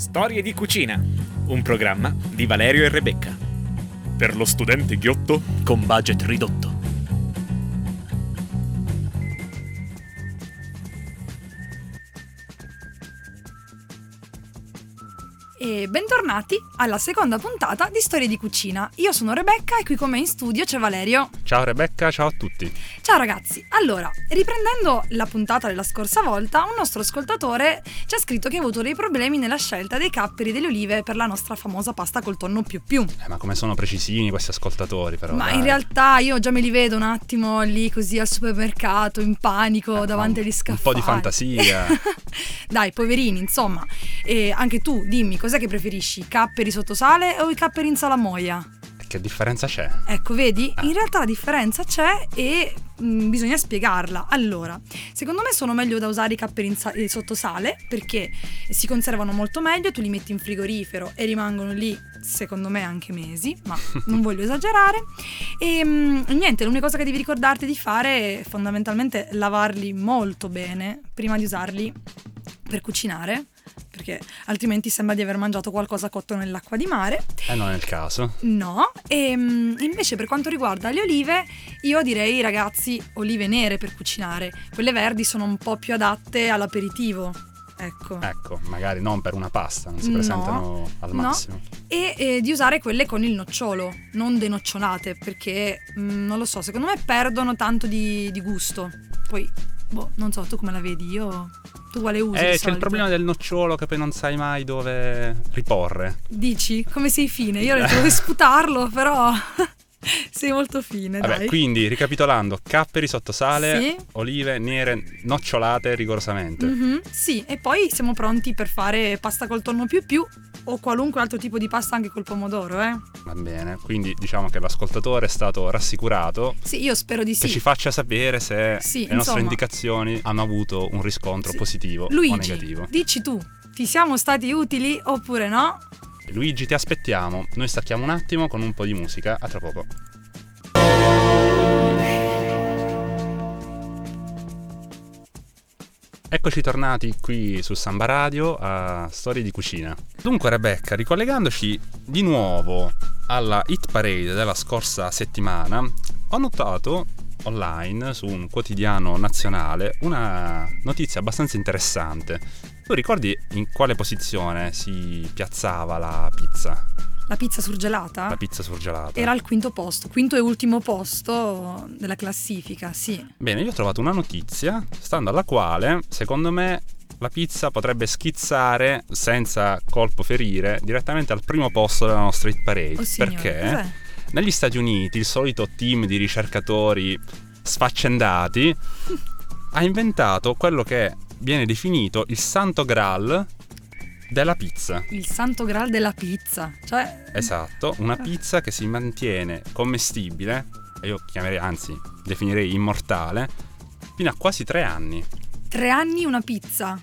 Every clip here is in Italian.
Storie di cucina, un programma di Valerio e Rebecca. Per lo studente ghiotto con budget ridotto. Bentornati alla seconda puntata di Storie di Cucina. Io sono Rebecca e qui con me in studio c'è Valerio. Ciao Rebecca, ciao a tutti. Ciao ragazzi, allora, riprendendo la puntata della scorsa volta, un nostro ascoltatore ci ha scritto che ha avuto dei problemi nella scelta dei capperi delle olive per la nostra famosa pasta col tonno più più. Eh, ma come sono precisini questi ascoltatori però. Ma dai. in realtà io già me li vedo un attimo lì così al supermercato, in panico, Eh, davanti agli scaffali. Un po' di fantasia. Dai, poverini, insomma. E anche tu, dimmi, cos'è che preferisci? I capperi sotto sale o i capperi in salamoia? che differenza c'è? Ecco, vedi? Ah. In realtà la differenza c'è e mm, bisogna spiegarla. Allora, secondo me sono meglio da usare i capperi in sa- eh, sotto sale perché si conservano molto meglio, tu li metti in frigorifero e rimangono lì, secondo me, anche mesi, ma non voglio esagerare. E mm, niente, l'unica cosa che devi ricordarti di fare è fondamentalmente lavarli molto bene prima di usarli per cucinare. Perché altrimenti sembra di aver mangiato qualcosa cotto nell'acqua di mare. Eh non è il caso. No, e mm, invece per quanto riguarda le olive, io direi ragazzi olive nere per cucinare. Quelle verdi sono un po' più adatte all'aperitivo. Ecco. Ecco, magari non per una pasta, non si No, presentano al no. massimo. E eh, di usare quelle con il nocciolo, non denoccionate, perché mm, non lo so, secondo me perdono tanto di, di gusto. Poi, boh, non so, tu come la vedi? Io. Tu quale usi? Eh, c'è il solito? problema del nocciolo che poi non sai mai dove riporre. Dici? Come sei fine? Io dovuto sputarlo, però. sei molto fine, Vabbè, dai. quindi ricapitolando, capperi sotto sale, Sì. olive nere nocciolate rigorosamente. Mhm, sì, e poi siamo pronti per fare pasta col tonno più più o qualunque altro tipo di pasta anche col pomodoro, eh? Va bene, quindi diciamo che l'ascoltatore è stato rassicurato Sì, io spero di che ci sì. faccia sapere se Sì, le nostre insomma. indicazioni hanno avuto un riscontro Sì. positivo o Luigi, negativo. dici tu, ti siamo stati utili oppure no? Luigi, ti aspettiamo. Noi stacchiamo un attimo con un po' di musica. A tra poco. Eccoci tornati qui su Samba Radio a Storie di Cucina. Dunque Rebecca, ricollegandoci di nuovo alla hit parade della scorsa settimana, ho notato online su un quotidiano nazionale una notizia abbastanza interessante. Tu ricordi in quale posizione si piazzava la pizza? La pizza surgelata? La pizza surgelata. Era al quinto posto, quinto e ultimo posto della classifica, sì. Bene, io ho trovato una notizia, stando alla quale, secondo me, la pizza potrebbe schizzare senza colpo ferire direttamente al primo posto della nostra hit parade. Oh signore, perché cos'è? negli Stati Uniti il solito team di ricercatori sfaccendati ha inventato quello che viene definito il santo graal della pizza. Il santo graal della pizza. Cioè, Esatto, una pizza che si mantiene commestibile, e io chiamerei, anzi, definirei immortale, fino a quasi tre anni. tre anni una pizza.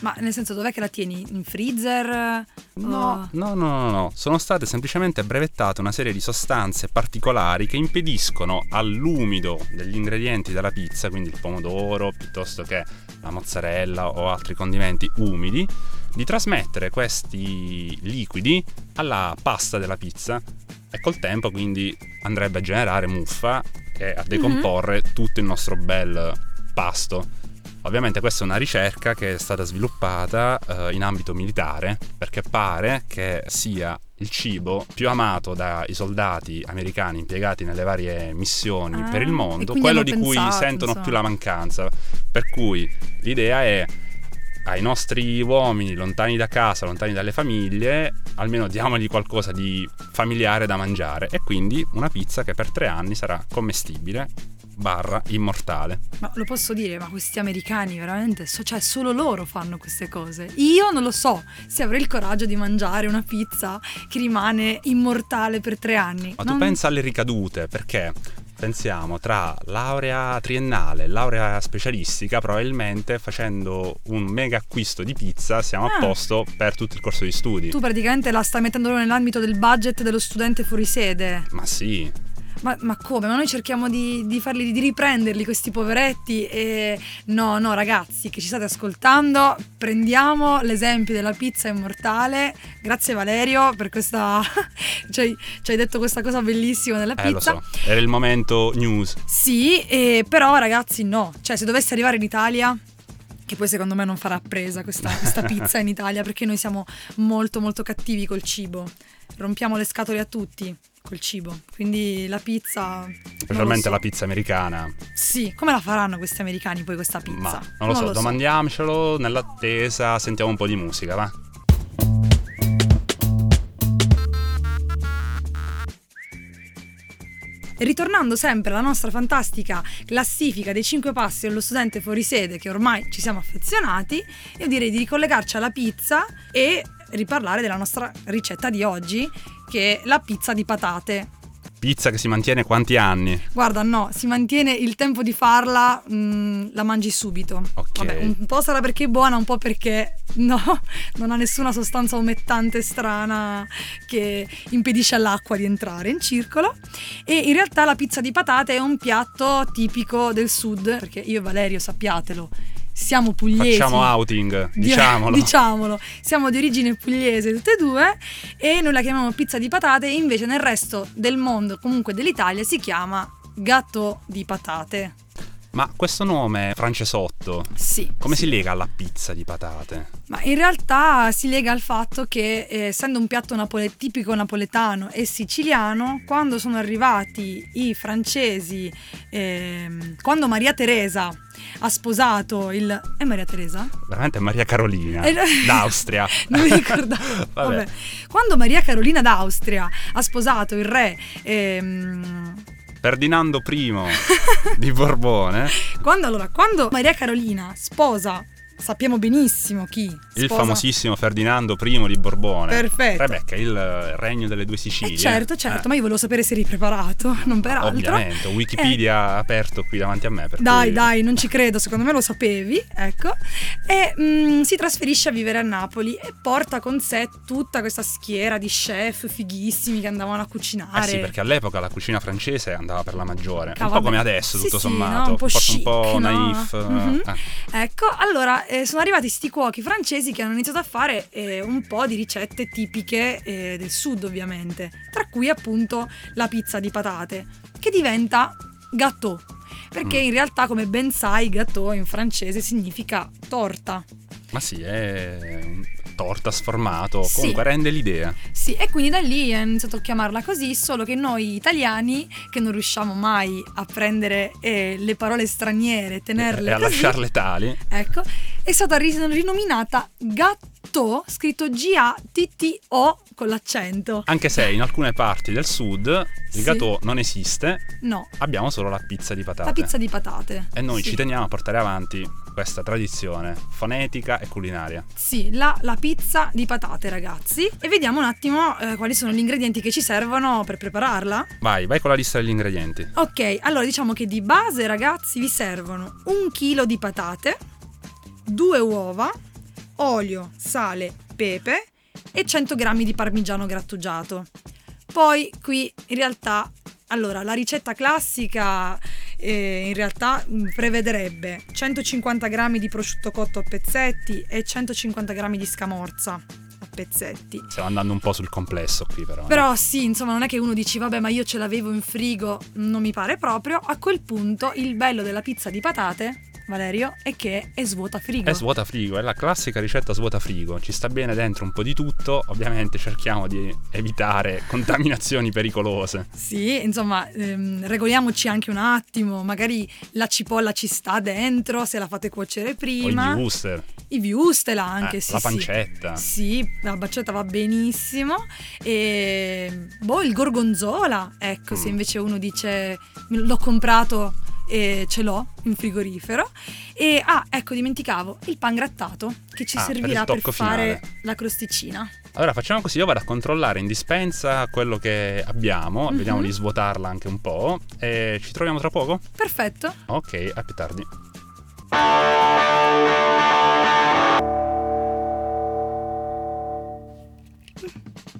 Ma nel senso, dov'è che la tieni? In freezer? No, no, no, no, no, sono state semplicemente brevettate una serie di sostanze particolari che impediscono all'umido degli ingredienti della pizza, quindi il pomodoro piuttosto che la mozzarella o altri condimenti umidi, di trasmettere questi liquidi alla pasta della pizza e col tempo quindi andrebbe a generare muffa e a decomporre tutto il nostro bel pasto. Ovviamente questa è una ricerca che è stata sviluppata eh, in ambito militare perché pare che sia il cibo più amato dai soldati americani impiegati nelle varie missioni Ah, per il e mondo, quello di cui pensato, sentono insomma. più la mancanza. Per cui l'idea è ai nostri uomini lontani da casa, lontani dalle famiglie, almeno diamogli qualcosa di familiare da mangiare e quindi una pizza che per tre anni sarà commestibile barra immortale. Ma lo posso dire, ma questi americani veramente, so- cioè solo loro fanno queste cose. Io non lo so se avrei il coraggio di mangiare una pizza che rimane immortale per tre anni. Ma tu Non- pensa alle ricadute, perché pensiamo tra laurea triennale e laurea specialistica, probabilmente facendo un mega acquisto di pizza siamo Ah. a posto per tutto il corso di studi. Tu praticamente la stai mettendo nell'ambito del budget dello studente fuori sede. Ma sì, Ma, ma come? Ma noi cerchiamo di, di farli, di riprenderli questi poveretti e no, no ragazzi che ci state ascoltando, prendiamo l'esempio della pizza immortale. Grazie Valerio per questa... ci, hai, ci hai detto questa cosa bellissima della Eh, pizza. so, era il momento news. Sì, eh, però ragazzi no, cioè se dovesse arrivare in Italia, che poi secondo me non farà presa questa, questa pizza in Italia perché noi siamo molto molto cattivi col cibo, rompiamo le scatole a tutti col cibo, quindi la pizza... non lo Specialmente so. la pizza americana. Sì, come la faranno questi americani poi questa pizza? Ma non lo so, domandiamocelo nell'attesa, sentiamo un po' di musica, va? Ritornando sempre alla nostra fantastica classifica dei 5 passi dello studente fuori sede che ormai ci siamo affezionati, io direi di ricollegarci alla pizza e riparlare della nostra ricetta di oggi, che è la pizza di patate. Pizza che si mantiene quanti anni? Guarda, no, si mantiene il tempo di farla, mm, la mangi subito. Ok. Vabbè, un po' sarà perché è buona, un po' perché no, non ha nessuna sostanza umettante strana che impedisce all'acqua di entrare in circolo. E in realtà la pizza di patate è un piatto tipico del sud, perché io e Valerio, sappiatelo, siamo pugliesi. Facciamo outing, Di- diciamolo. diciamolo. Siamo di origine pugliese tutte e due e noi la chiamiamo pizza di patate, invece nel resto del mondo, comunque dell'Italia, si chiama gatto di patate. Ma questo nome francesotto, Sì. come sì. si lega alla pizza di patate? Ma in realtà si lega al fatto che, eh, essendo un piatto napole- tipico napoletano e siciliano, quando sono arrivati i francesi, ehm, quando Maria Teresa ha sposato il... È Maria Teresa? Veramente Maria Carolina, Eh, d'Austria. non mi ricordavo. Vabbè. Vabbè. Quando Maria Carolina d'Austria ha sposato il re, ehm, Ferdinando I di Borbone, quando, allora, quando Maria Carolina sposa, sappiamo benissimo chi. il sposa- famosissimo Ferdinando I di Borbone. Perfetto. Rebecca, il regno delle due Sicilie. Eh, certo, certo, Eh, ma io volevo sapere se eri preparato, non per altro. Ovviamente, Wikipedia aperto qui davanti a me. Dai, cui- dai, non ci credo, secondo me lo sapevi, ecco. E mm, si trasferisce a vivere a Napoli e porta con sé tutta questa schiera di chef fighissimi che andavano a Eh cucinare. sì, perché all'epoca la cucina francese andava per la maggiore. Ah, un po' vabbè. come adesso, Sì, tutto sì, sommato. no, un po' Forse chic, un po' no? naif. eh, Mhm. eh. Ecco, allora eh, sono arrivati sti cuochi francesi che hanno iniziato a fare eh, un po' di ricette tipiche eh, del sud, ovviamente, tra cui appunto la pizza di patate, che diventa gâteau. Perché Mm. in realtà, come ben sai, gâteau in francese significa torta. Ma sì, è torta sformato. Sì. Comunque rende l'idea. Sì, e quindi da lì è iniziato a chiamarla così, solo che noi italiani, che non riusciamo mai a prendere eh, le parole straniere tenerle e a così, lasciarle tali. Ecco, è stata ri- rinominata Gatto, scritto G-A-T-T-O con l'accento. Anche se in alcune parti del sud il Sì. gâteau non esiste, No, abbiamo solo la pizza di patate. la pizza di patate. E noi Sì. ci teniamo a portare avanti questa tradizione fonetica e culinaria. Sì, la, la pizza di patate, ragazzi. E vediamo un attimo eh, quali sono gli ingredienti che ci servono per prepararla. Vai, vai con la lista degli ingredienti. Ok, allora diciamo che di base, ragazzi, vi servono un chilo di patate, due uova, olio, sale, pepe e 100 g di parmigiano grattugiato. Poi qui in realtà, allora, la ricetta classica eh, in realtà mh, prevederebbe 150 g di prosciutto cotto a pezzetti e 150 g di scamorza a pezzetti. Stiamo andando un po' sul complesso qui però. eh. Però sì, insomma, non è che uno dici, vabbè, ma io ce l'avevo in frigo, non mi pare proprio. A quel punto il bello della pizza di patate, Valerio, è che è svuota frigo. È svuota frigo, è la classica ricetta svuota frigo. Ci sta bene dentro un po' di tutto. Ovviamente cerchiamo di evitare contaminazioni pericolose. Sì, insomma, ehm, regoliamoci anche un attimo. Magari la cipolla ci sta dentro, se la fate cuocere O prima. i wuster, I viustela anche, eh, sì. la sì. pancetta. Sì, la baccetta va benissimo. E boh, il gorgonzola, ecco, se Mm. invece uno dice l'ho comprato e ce l'ho in frigorifero. E ah, ecco, dimenticavo il pan grattato che ci Ah, per servirà per, tocco fare finale. la crosticina. Allora facciamo così, io vado a controllare in dispensa quello che abbiamo, Mhm. vediamo di svuotarla anche un po' e ci troviamo tra poco? Perfetto. Ok, a più tardi.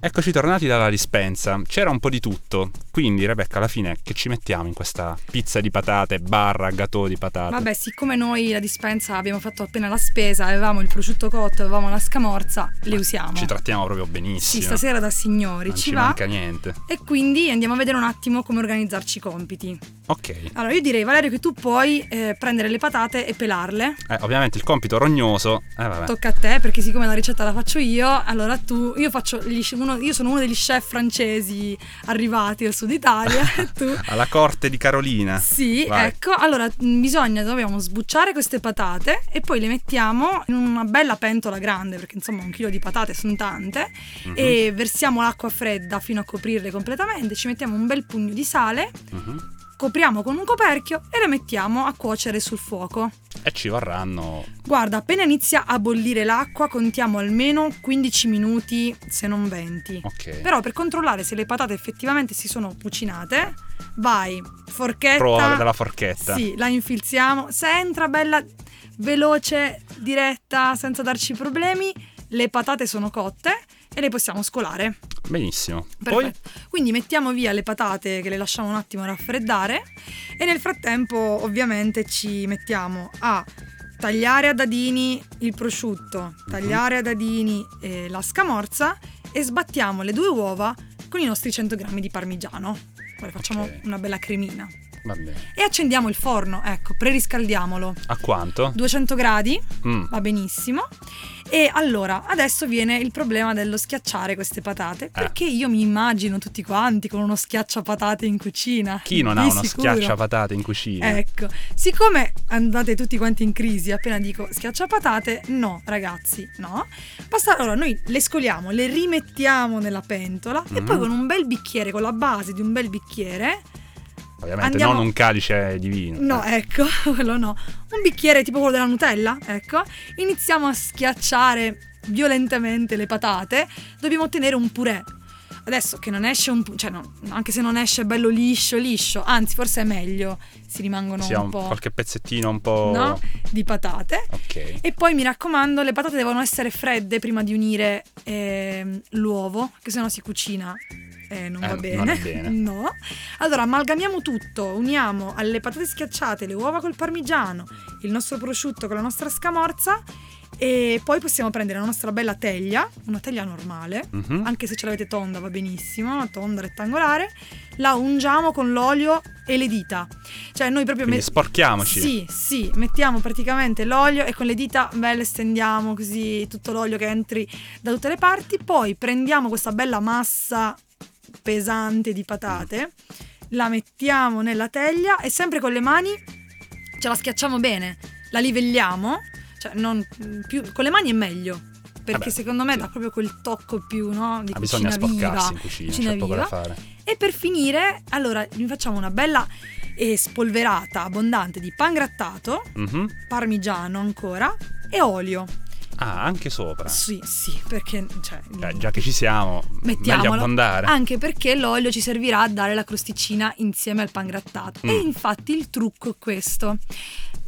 Eccoci tornati dalla dispensa. C'era un po' di tutto. Quindi, Rebecca, alla fine che ci mettiamo in questa pizza di patate barra gâteau di patate? Vabbè, siccome noi la dispensa abbiamo fatto appena la spesa, avevamo il prosciutto cotto, avevamo la scamorza, le usiamo. Ci trattiamo proprio benissimo. Sì, stasera da signori non ci, ci va. manca niente. E quindi andiamo a vedere un attimo come organizzarci i compiti. Ok. Allora, io direi, Valerio, che tu puoi eh, prendere le patate e pelarle. Eh, ovviamente il compito rognoso. Eh. Tocca a te, perché siccome la ricetta la faccio io, allora tu. Io, faccio gli- uno- io sono uno degli chef francesi arrivati dal sud Italia. tu. Alla corte di Carolina. Sì, Vai. ecco, allora mh, bisogna, dobbiamo sbucciare queste patate e poi le mettiamo in una bella pentola grande, perché insomma un chilo di patate sono tante, Mhm. e versiamo l'acqua fredda fino a coprirle completamente, ci mettiamo un bel pugno di sale, Mhm. Copriamo con un coperchio e le mettiamo a cuocere sul fuoco. E ci vorranno. Guarda, appena inizia a bollire l'acqua contiamo almeno 15 minuti, se non 20. Ok. Però per controllare se le patate effettivamente si sono cucinate, vai, forchetta. Prova dalla forchetta. Sì, la infilziamo. Se entra bella, veloce, diretta, senza darci problemi, le patate sono cotte e le possiamo scolare. Benissimo. Poi. Quindi mettiamo via le patate che le lasciamo un attimo raffreddare e nel frattempo ovviamente ci mettiamo a tagliare a dadini il prosciutto, tagliare a dadini eh, la scamorza e sbattiamo le due uova con i nostri 100 grammi di parmigiano. Poi facciamo Ok. una bella cremina. E accendiamo il forno, ecco, preriscaldiamolo. A quanto? 200 gradi, Mm. va benissimo. E allora, adesso viene il problema dello schiacciare queste Eh. patate, perché io mi immagino tutti quanti con uno schiacciapatate in cucina. Chi non ha uno sicuro. schiacciapatate in cucina? Ecco, siccome andate tutti quanti in crisi appena dico schiacciapatate, no ragazzi, no. Basta allora noi le scoliamo, le rimettiamo nella pentola e Mhm. poi con un bel bicchiere, con la base di un bel bicchiere, Ovviamente Andiamo- non un calice di vino. No, ecco, quello no. Un bicchiere tipo quello della Nutella, ecco. Iniziamo a schiacciare violentemente le patate. Dobbiamo ottenere un purè. Adesso che non esce un cioè no, anche se non esce bello liscio, liscio, anzi forse è meglio, si rimangono ha un un- po' qualche pezzettino un po'. no? di patate. Ok. E poi mi raccomando, le patate devono essere fredde prima di unire ehm, l'uovo, che sennò si cucina e non Eh, va non bene. è bene. No. Allora, amalgamiamo tutto, uniamo alle patate schiacciate le uova col parmigiano, il nostro prosciutto con la nostra scamorza e poi possiamo prendere la nostra bella teglia, una teglia normale, Mhm. anche se ce l'avete tonda va benissimo, una tonda rettangolare, la ungiamo con l'olio e le dita. Cioè noi proprio met- sporchiamoci. Sì, sì, mettiamo praticamente l'olio e con le dita belle stendiamo così tutto l'olio che entri da tutte le parti, poi prendiamo questa bella massa pesante di patate, la mettiamo nella teglia e sempre con le mani ce la schiacciamo bene, la livelliamo, cioè non più con le mani è meglio. Perché Vabbè, secondo me sì. dà proprio quel tocco più, no? Di cucina di sporcarsi viva. in cucina, cucina c'è poco da viva. fare. E per finire, allora, vi facciamo una bella eh, spolverata abbondante di pan grattato, Mhm. parmigiano ancora e olio. Ah, anche sopra. Sì, sì, perché cioè, Eh, già che ci siamo, meglio mettiamolo. abbondare. Anche perché l'olio ci servirà a dare la crosticina insieme al pan grattato. E Mm. infatti il trucco è questo.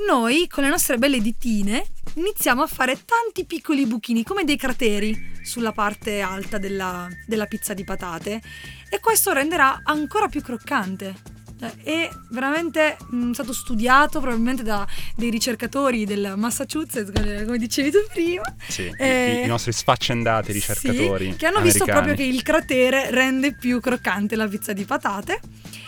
Noi con le nostre belle ditine iniziamo a fare tanti piccoli buchini, come dei crateri, sulla parte alta della, della pizza di patate. E questo renderà ancora più croccante. Cioè, È veramente mm, stato studiato probabilmente da dei ricercatori del Massachusetts, come dicevi tu prima. Sì, i- Eh, i, i nostri sfaccendati ricercatori. sì, che hanno visto americani. proprio che il cratere rende più croccante la pizza di patate.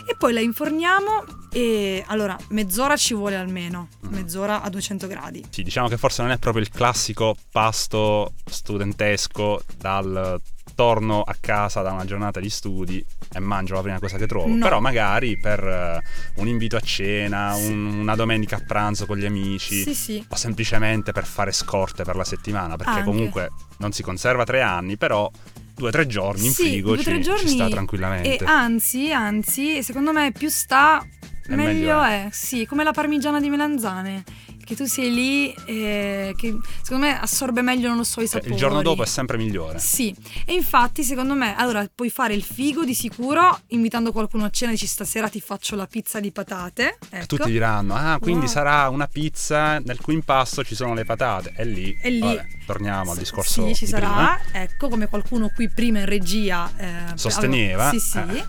E poi la inforniamo e allora mezz'ora ci vuole almeno, Mm. mezz'ora a 200 gradi. Sì, diciamo che forse non è proprio il classico pasto studentesco dal torno a casa da una giornata di studi e mangio la prima cosa che trovo. No. Però magari per eh, un invito a cena, un- una domenica a pranzo con gli amici. Sì, sì. O semplicemente per fare scorte per la settimana, perché Anche. comunque non si conserva tre anni, però due o tre giorni in Sì, frigo due ci, giorni ci sta tranquillamente. E anzi, anzi, secondo me più sta, meglio, meglio è. Sì, come la parmigiana di melanzane, che tu sei lì e che secondo me assorbe meglio, non lo so, i Cioè, sapori. il giorno dopo è sempre migliore. Sì, e infatti secondo me, allora puoi fare il figo di sicuro invitando qualcuno a cena, dici stasera ti faccio la pizza di patate. Ecco. Tutti diranno, ah, quindi Wow. sarà una pizza nel cui impasto ci sono le patate. E lì, E lì- vabbè, torniamo al discorso Sì, ci di sarà, prima. ecco, come qualcuno qui prima in regia eh, Sosteneva, allora, sì, sì, eh.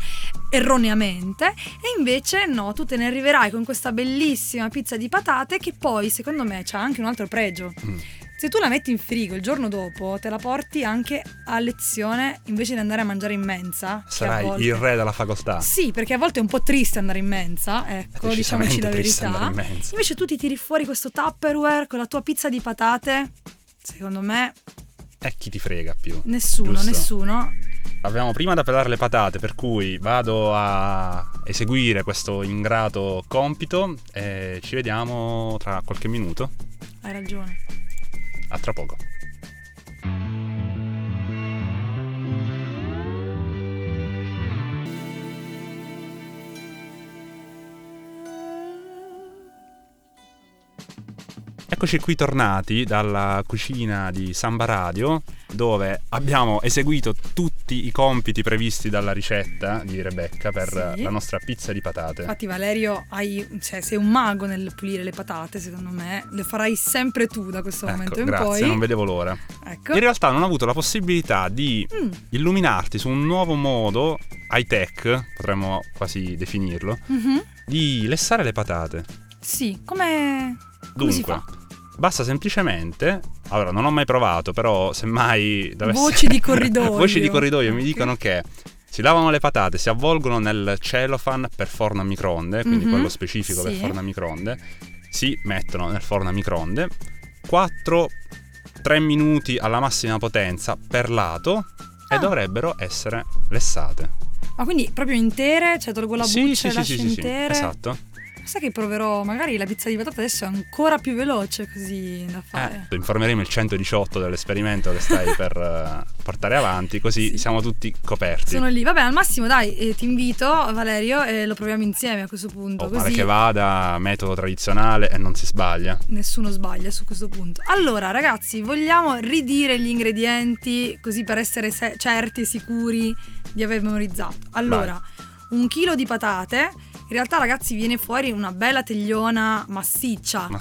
Erroneamente. E invece no, tu te ne arriverai con questa bellissima pizza di patate che poi, secondo me, c'ha anche un altro pregio. Mm. Se tu la metti in frigo il giorno dopo, te la porti anche a lezione invece di andare a mangiare in mensa. Sarai volte- il re della facoltà. Sì, perché a volte è un po' triste andare in mensa, ecco, diciamoci la verità. in. Invece tu ti tiri fuori questo Tupperware con la tua pizza di patate. Secondo me E chi ti frega più? nessuno, Giusto. nessuno. Abbiamo prima da pelare le patate, per cui vado a eseguire questo ingrato compito e ci vediamo tra qualche minuto. Hai ragione. A tra poco. Eccoci qui tornati dalla cucina di Samba Radio dove abbiamo eseguito tutti i compiti previsti dalla ricetta di Rebecca per Sì. la nostra pizza di patate. Infatti Valerio, hai- cioè, sei un mago nel pulire le patate, secondo me. Le farai sempre tu da questo momento Ecco, in grazie, poi. non vedevo l'ora. Ecco. In realtà non ho avuto la possibilità di Mm, illuminarti su un nuovo modo high tech, potremmo quasi definirlo, mhm. di lessare le patate. Sì, come, come si Dunque, fa? Basta semplicemente. Allora, non ho mai provato, però semmai dovesse... Voci di corridoio. Voci di corridoio mi dicono che si lavano le patate, si avvolgono nel cellophane per forno a microonde, quindi Mhm, quello specifico per sì. forno a microonde, si mettono nel forno a microonde, 4 3 minuti alla massima potenza per lato e Ah. dovrebbero essere lessate. Ma quindi proprio intere, cioè tolgo la buccia sì, e sì, lascio sì, sì, sì, esatto. Sai che proverò, magari la pizza di patate adesso è ancora più veloce così da fare. Eh, informeremo il 118 dell'esperimento che stai per eh, portare avanti, così Sì. siamo tutti coperti. Sono lì, vabbè, al massimo dai, eh, ti invito Valerio e lo proviamo insieme a questo punto, Oh, pare così che vada, metodo tradizionale e non si sbaglia. nessuno sbaglia su questo punto. Allora, ragazzi, vogliamo ridire gli ingredienti così per essere se- certi e sicuri di aver memorizzato. Allora, un chilo di patate, in realtà ragazzi viene fuori una bella tegliona massiccia, Massiccia.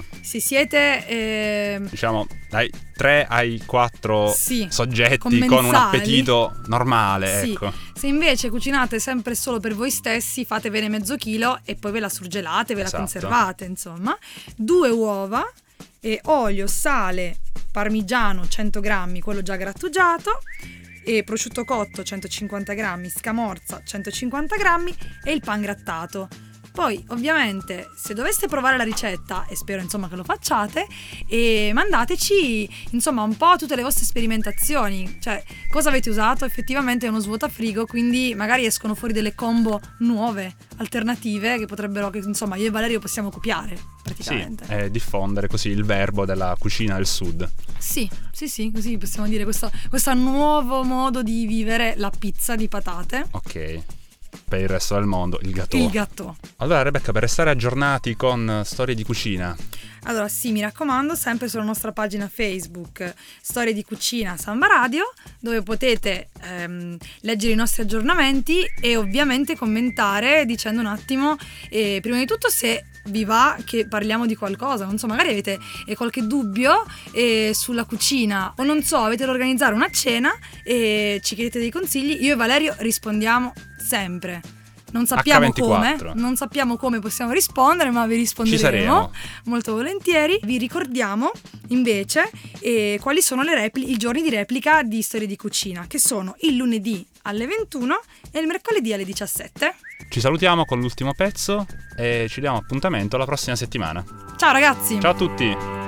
quindi se siete eh, Diciamo dai 3 ai 4 Sì, soggetti con, un commensali. appetito normale, Sì. ecco. Se invece cucinate sempre solo per voi stessi, fatevene mezzo chilo e poi ve la surgelate, ve la Esatto. conservate, insomma. Due uova e olio, sale, parmigiano 100 grammi, quello già grattugiato, e prosciutto cotto 150 grammi, scamorza 150 grammi e il pan grattato. Poi, ovviamente, se doveste provare la ricetta, e spero insomma che lo facciate, e mandateci insomma un po' tutte le vostre sperimentazioni, cioè cosa avete usato, effettivamente è uno svuotafrigo, quindi magari escono fuori delle combo nuove, alternative, che potrebbero, che insomma io e Valerio possiamo copiare Sì, praticamente. e diffondere così il verbo della cucina del sud. Sì, sì, sì, così possiamo dire questo, questo nuovo modo di vivere la pizza di patate. Ok. Per il resto del mondo, il gâteau. Il gatto. Allora, Rebecca, per restare aggiornati con eh, storie di cucina, Allora sì, mi raccomando, sempre sulla nostra pagina Facebook Storie di Cucina Samba Radio, dove potete ehm, leggere i nostri aggiornamenti e ovviamente commentare dicendo un attimo, eh, prima di tutto se vi va che parliamo di qualcosa, non so, magari avete eh, qualche dubbio eh, sulla cucina o non so, avete da organizzare una cena e ci chiedete dei consigli, io e Valerio rispondiamo sempre. Non sappiamo H24. come, non sappiamo come possiamo rispondere, ma vi risponderemo molto volentieri. Vi ricordiamo invece eh, quali sono le repli- i giorni di replica di Storie di Cucina, che sono il lunedì alle 21 e il mercoledì alle 17. Ci salutiamo con l'ultimo pezzo e ci diamo appuntamento la prossima settimana. Ciao ragazzi! Ciao a tutti!